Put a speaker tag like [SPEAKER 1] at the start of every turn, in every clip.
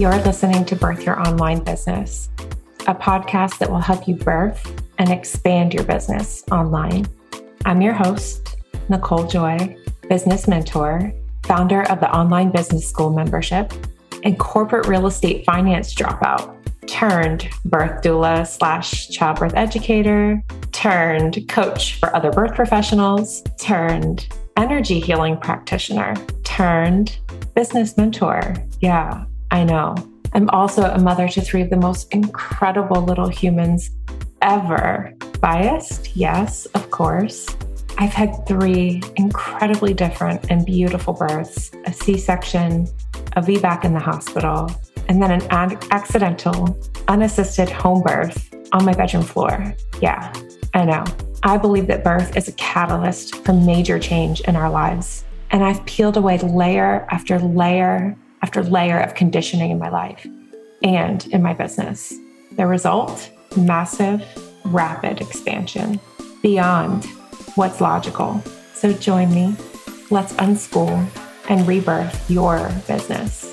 [SPEAKER 1] You're listening to Birth Your Online Business, a podcast that will help you birth and expand your business online. I'm your host, Nicole Joy, business mentor, founder of the Online Business School membership, and corporate real estate finance dropout turned birth doula slash childbirth educator, turned coach for other birth professionals, turned energy healing practitioner, turned business mentor. Yeah, I know. I'm also a mother to three of the most incredible little humans ever. Biased? Yes, of course. I've had three incredibly different and beautiful births a C section, a VBAC in the hospital, and then an ad- accidental, unassisted home birth on my bedroom floor. Yeah, I know. I believe that birth is a catalyst for major change in our lives. And I've peeled away layer after layer after layer of conditioning in my life and in my business. The result massive, rapid expansion beyond what's logical. So join me. Let's unschool and rebirth your business.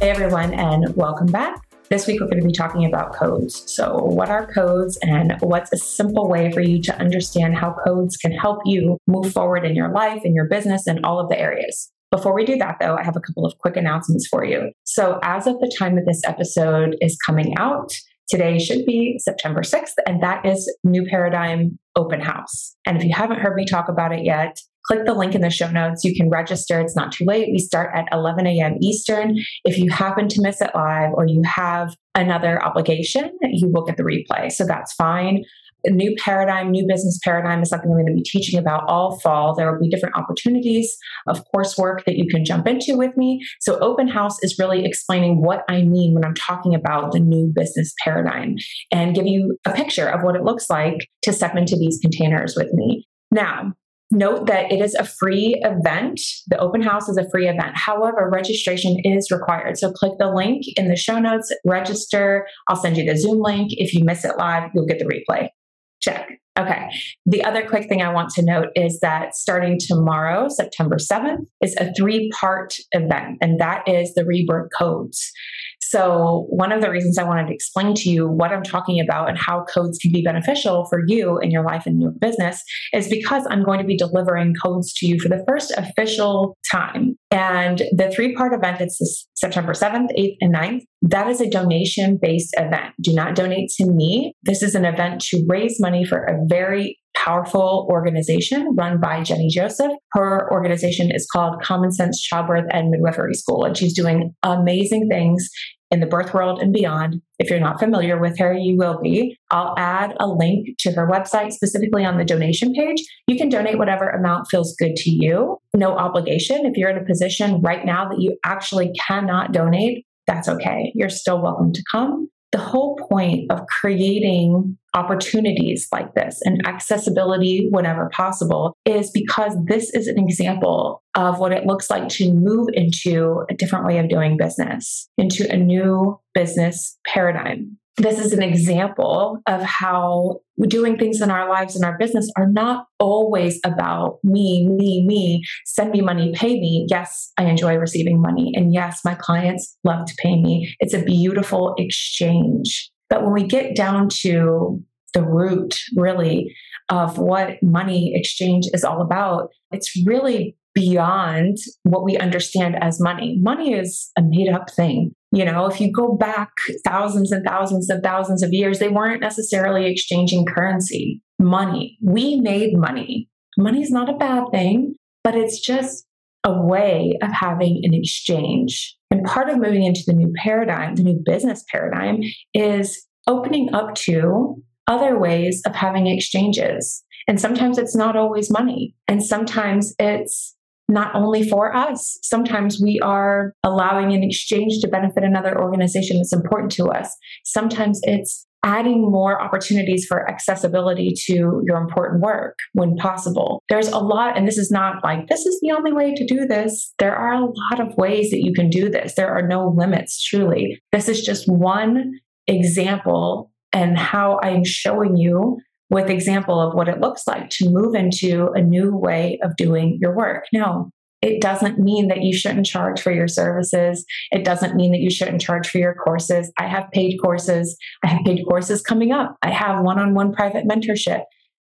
[SPEAKER 1] Hey, everyone, and welcome back. This week, we're going to be talking about codes. So, what are codes, and what's a simple way for you to understand how codes can help you move forward in your life, in your business, and all of the areas? Before we do that, though, I have a couple of quick announcements for you. So, as of the time that this episode is coming out, Today should be September 6th, and that is New Paradigm Open House. And if you haven't heard me talk about it yet, click the link in the show notes. You can register. It's not too late. We start at 11 a.m. Eastern. If you happen to miss it live or you have another obligation, you will get the replay. So that's fine a new paradigm, new business paradigm is something I'm going to be teaching about all fall. There will be different opportunities of coursework that you can jump into with me. So, open house is really explaining what I mean when I'm talking about the new business paradigm and give you a picture of what it looks like to step into these containers with me. Now, Note that it is a free event. The open house is a free event. However, registration is required. So click the link in the show notes, register. I'll send you the Zoom link. If you miss it live, you'll get the replay. Check. Okay. The other quick thing I want to note is that starting tomorrow, September 7th, is a three part event, and that is the rebirth codes. So, one of the reasons I wanted to explain to you what I'm talking about and how codes can be beneficial for you in your life and your business is because I'm going to be delivering codes to you for the first official time. And the three part event, it's September 7th, 8th, and 9th. That is a donation based event. Do not donate to me. This is an event to raise money for a very powerful organization run by Jennie Joseph. Her organization is called Commonsense Childbirth and Midwifery School, and she's doing amazing things in the birth world and beyond. If you're not familiar with her, you will be. I'll add a link to her website specifically on the donation page. You can donate whatever amount feels good to you, no obligation. If you're in a position right now that you actually cannot donate, that's okay. You're still welcome to come the whole point of creating opportunities like this and accessibility whenever possible is because this is an example of what it looks like to move into a different way of doing business, into a new business paradigm this is an example of how doing things in our lives and our business are not always about me, me, me, send me money, pay me. Yes, I enjoy receiving money. And yes, my clients love to pay me. It's a beautiful exchange. But when we get down to the root, really, of what money exchange is all about, it's really beyond what we understand as money. Money is a made up thing. You know, if you go back thousands and thousands and thousands of years, they weren't necessarily exchanging currency, money. We made money. Money is not a bad thing, but it's just a way of having an exchange. And part of moving into the new paradigm, the new business paradigm, is opening up to other ways of having exchanges. And sometimes it's not always money. And sometimes it's not only for us. Sometimes we are allowing an exchange to benefit another organization that's important to us. Sometimes it's adding more opportunities for accessibility to your important work when possible. There's a lot, and this is not like this is the only way to do this. There are a lot of ways that you can do this. There are no limits, truly. This is just one example and how I am showing you with example of what it looks like to move into a new way of doing your work. Now, It doesn't mean that you shouldn't charge for your services. It doesn't mean that you shouldn't charge for your courses. I have paid courses. I have paid courses coming up. I have one on one private mentorship.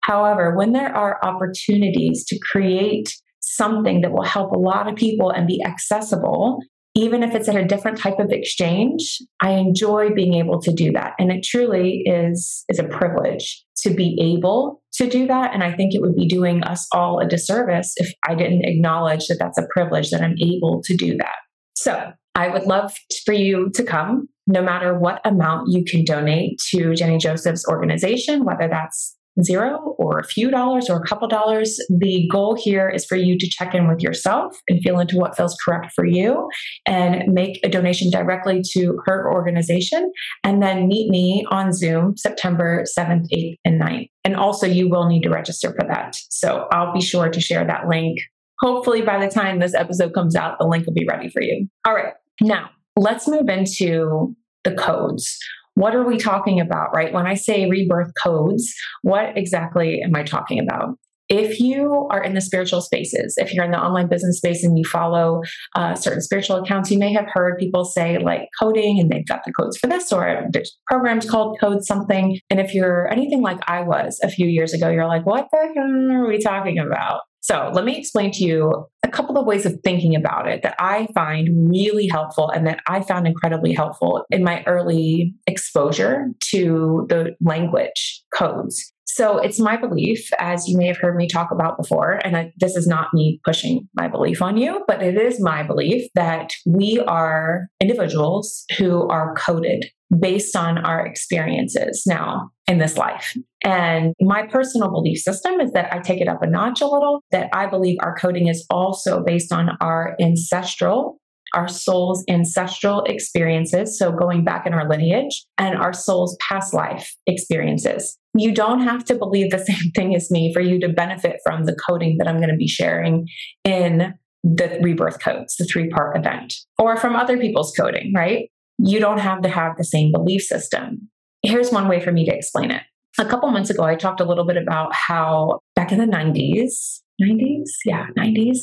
[SPEAKER 1] However, when there are opportunities to create something that will help a lot of people and be accessible, even if it's at a different type of exchange, I enjoy being able to do that. And it truly is, is a privilege to be able to do that. And I think it would be doing us all a disservice if I didn't acknowledge that that's a privilege that I'm able to do that. So I would love for you to come, no matter what amount you can donate to Jennie Joseph's organization, whether that's zero or a few dollars or a couple dollars. The goal here is for you to check in with yourself and feel into what feels correct for you and make a donation directly to her organization. And then meet me on Zoom September 7th, 8th, and 9th. And also, you will need to register for that. So I'll be sure to share that link. Hopefully, by the time this episode comes out, the link will be ready for you. All right. Now, let's move into the codes what are we talking about, right? When I say rebirth codes, what exactly am I talking about? If you are in the spiritual spaces, if you're in the online business space and you follow uh, certain spiritual accounts, you may have heard people say like coding and they've got the codes for this, or there's programs called code something. And if you're anything like I was a few years ago, you're like, what the hell are we talking about? So let me explain to you a couple of ways of thinking about it that I find really helpful and that I found incredibly helpful in my early exposure to the language codes. So it's my belief, as you may have heard me talk about before, and I, this is not me pushing my belief on you, but it is my belief that we are individuals who are coded based on our experiences now in this life. And my personal belief system is that I take it up a notch a little, that I believe our coding is also based on our ancestral our soul's ancestral experiences, so going back in our lineage, and our soul's past life experiences. You don't have to believe the same thing as me for you to benefit from the coding that I'm going to be sharing in the rebirth codes, the three part event, or from other people's coding, right? You don't have to have the same belief system. Here's one way for me to explain it. A couple months ago, I talked a little bit about how back in the 90s, 90s, yeah, 90s,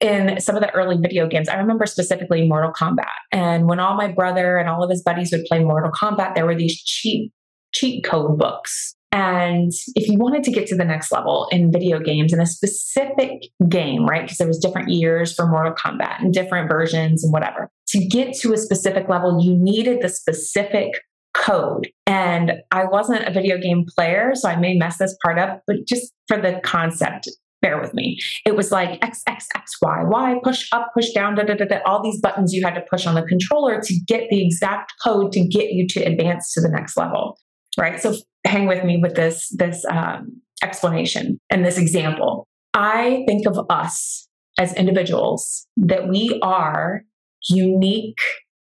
[SPEAKER 1] in some of the early video games. I remember specifically Mortal Kombat. And when all my brother and all of his buddies would play Mortal Kombat, there were these cheat cheat code books. And if you wanted to get to the next level in video games in a specific game, right? Because there was different years for Mortal Kombat and different versions and whatever. To get to a specific level, you needed the specific code. And I wasn't a video game player, so I may mess this part up, but just for the concept, bear with me. It was like X, X, X, Y, Y, push up, push down, da, da, da, da, all these buttons you had to push on the controller to get the exact code to get you to advance to the next level. Right. So hang with me with this, this um, explanation and this example. I think of us as individuals that we are unique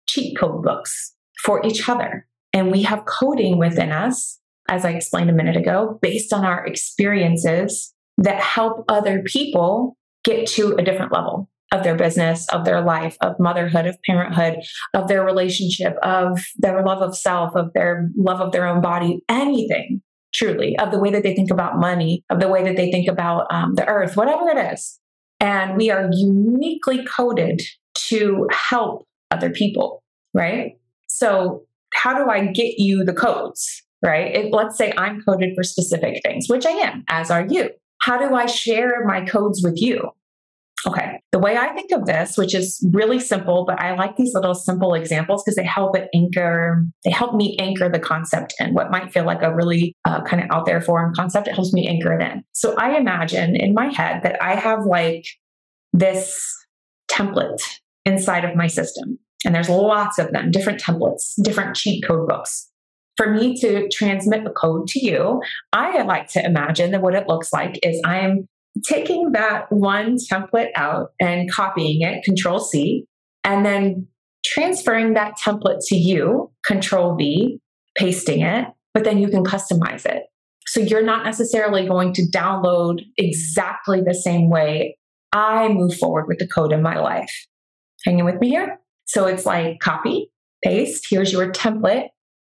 [SPEAKER 1] cheat code books for each other. And we have coding within us, as I explained a minute ago, based on our experiences that help other people get to a different level of their business, of their life, of motherhood, of parenthood, of their relationship, of their love of self, of their love of their own body, anything truly, of the way that they think about money, of the way that they think about um, the earth, whatever it is. And we are uniquely coded to help other people, right? So, how do I get you the codes, right? Let's say I'm coded for specific things, which I am, as are you. How do I share my codes with you? Okay. The way I think of this, which is really simple, but I like these little simple examples because they help it anchor, they help me anchor the concept in what might feel like a really uh, kind of out there foreign concept. It helps me anchor it in. So I imagine in my head that I have like this template inside of my system. And there's lots of them, different templates, different cheat code books for me to transmit the code to you, I like to imagine that what it looks like is I'm taking that one template out and copying it, Control C, and then transferring that template to you, Control V, pasting it, but then you can customize it. So you're not necessarily going to download exactly the same way I move forward with the code in my life. Hanging with me here? So it's like copy, paste, here's your template.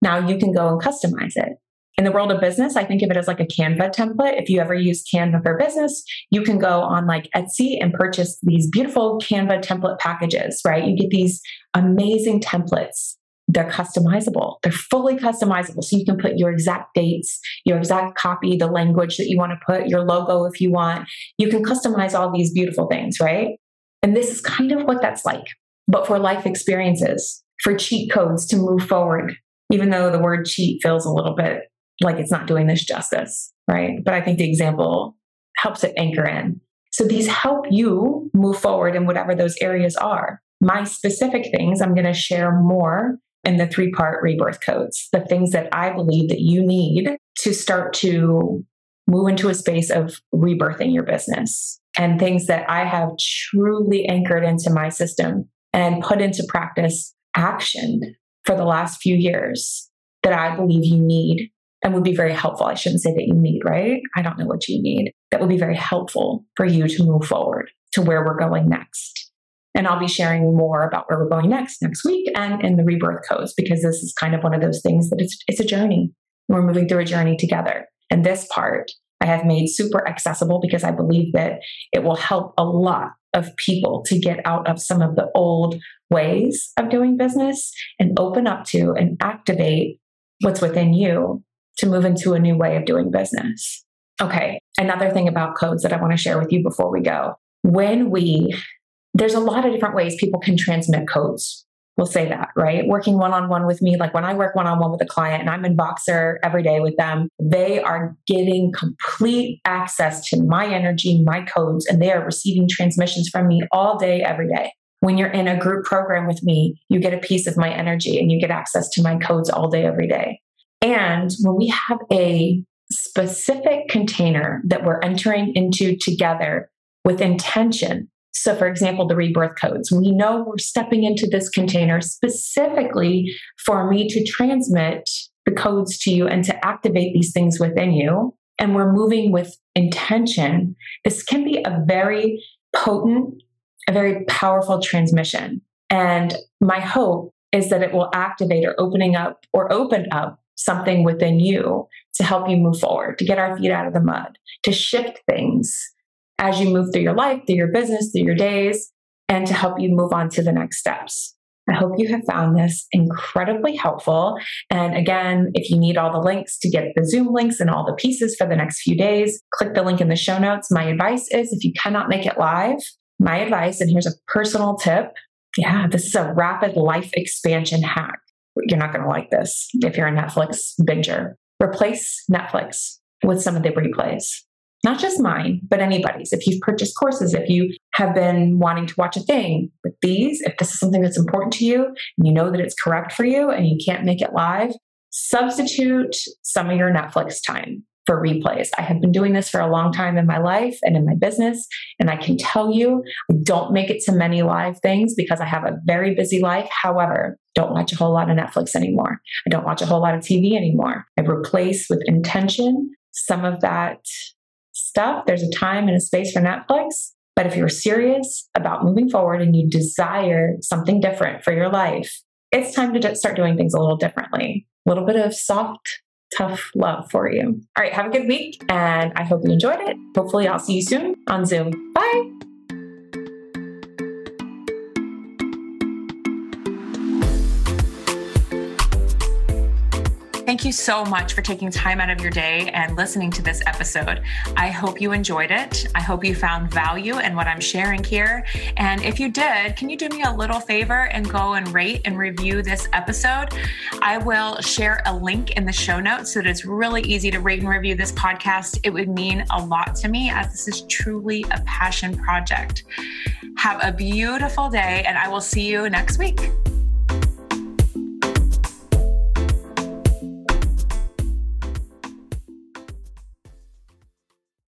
[SPEAKER 1] Now you can go and customize it. In the world of business, I think of it as like a Canva template. If you ever use Canva for business, you can go on like Etsy and purchase these beautiful Canva template packages, right? You get these amazing templates. They're customizable. They're fully customizable. So you can put your exact dates, your exact copy, the language that you want to put, your logo if you want. You can customize all these beautiful things, right? And this is kind of what that's like, but for life experiences, for cheat codes to move forward, even though the word cheat feels a little bit like it's not doing this justice, right? But I think the example helps it anchor in. So these help you move forward in whatever those areas are. My specific things, I'm going to share more in the three part rebirth codes, the things that I believe that you need to start to move into a space of rebirthing your business and things that I have truly anchored into my system and put into practice action for the last few years that I believe you need and would be very helpful. I shouldn't say that you need, right? I don't know what you need. That would be very helpful for you to move forward to where we're going next. And I'll be sharing more about where we're going next next week and in the rebirth codes because this is kind of one of those things that it's, it's a journey. We're moving through a journey together. And this part I have made super accessible because I believe that it will help a lot of people to get out of some of the old ways of doing business and open up to and activate what's within you to move into a new way of doing business. Okay, another thing about codes that I want to share with you before we go. When we, there's a lot of different ways people can transmit codes. We'll say that, right? Working one on one with me, like when I work one on one with a client and I'm in Voxer every day with them, they are getting complete access to my energy, my codes, and they are receiving transmissions from me all day, every day. When you're in a group program with me, you get a piece of my energy and you get access to my codes all day, every day. And when we have a specific container that we're entering into together with intention, so, for example, the rebirth codes, we know we're stepping into this container specifically for me to transmit the codes to you and to activate these things within you. And we're moving with intention. This can be a very potent, a very powerful transmission. And my hope is that it will activate or opening up or open up something within you to help you move forward, to get our feet out of the mud, to shift things as you move through your life, through your business, through your days, and to help you move on to the next steps. I hope you have found this incredibly helpful. And again, if you need all the links to get the Zoom links and all the pieces for the next few days, click the link in the show notes. My advice is if you cannot make it live, my advice, and here's a personal tip yeah, this is a rapid life expansion hack you're not going to like this if you're a Netflix binger. Replace Netflix with some of the replays, not just mine, but anybody's. If you've purchased courses, if you have been wanting to watch a thing with these, if this is something that's important to you and you know that it's correct for you and you can't make it live, substitute some of your Netflix time for replays. I have been doing this for a long time in my life and in my business. And I can tell you, I don't make it to many live things because I have a very busy life. However, don't watch a whole lot of Netflix anymore. I don't watch a whole lot of TV anymore. I replace with intention some of that stuff. There's a time and a space for Netflix. But if you're serious about moving forward and you desire something different for your life, it's time to just start doing things a little differently. A little bit of soft tough love for you. All right, have a good week, and I hope you enjoyed it. Hopefully, I'll see you soon on Zoom. Bye. Thank you so much for taking time out of your day and listening to this episode. I hope you enjoyed it. I hope you found value in what I'm sharing here. And if you did, can you do me a little favor and go and rate and review this episode? I will share a link in the show notes so that it's really easy to rate and review this podcast. It would mean a lot to me as this is truly a passion project. Have a beautiful day, and I will see you next week.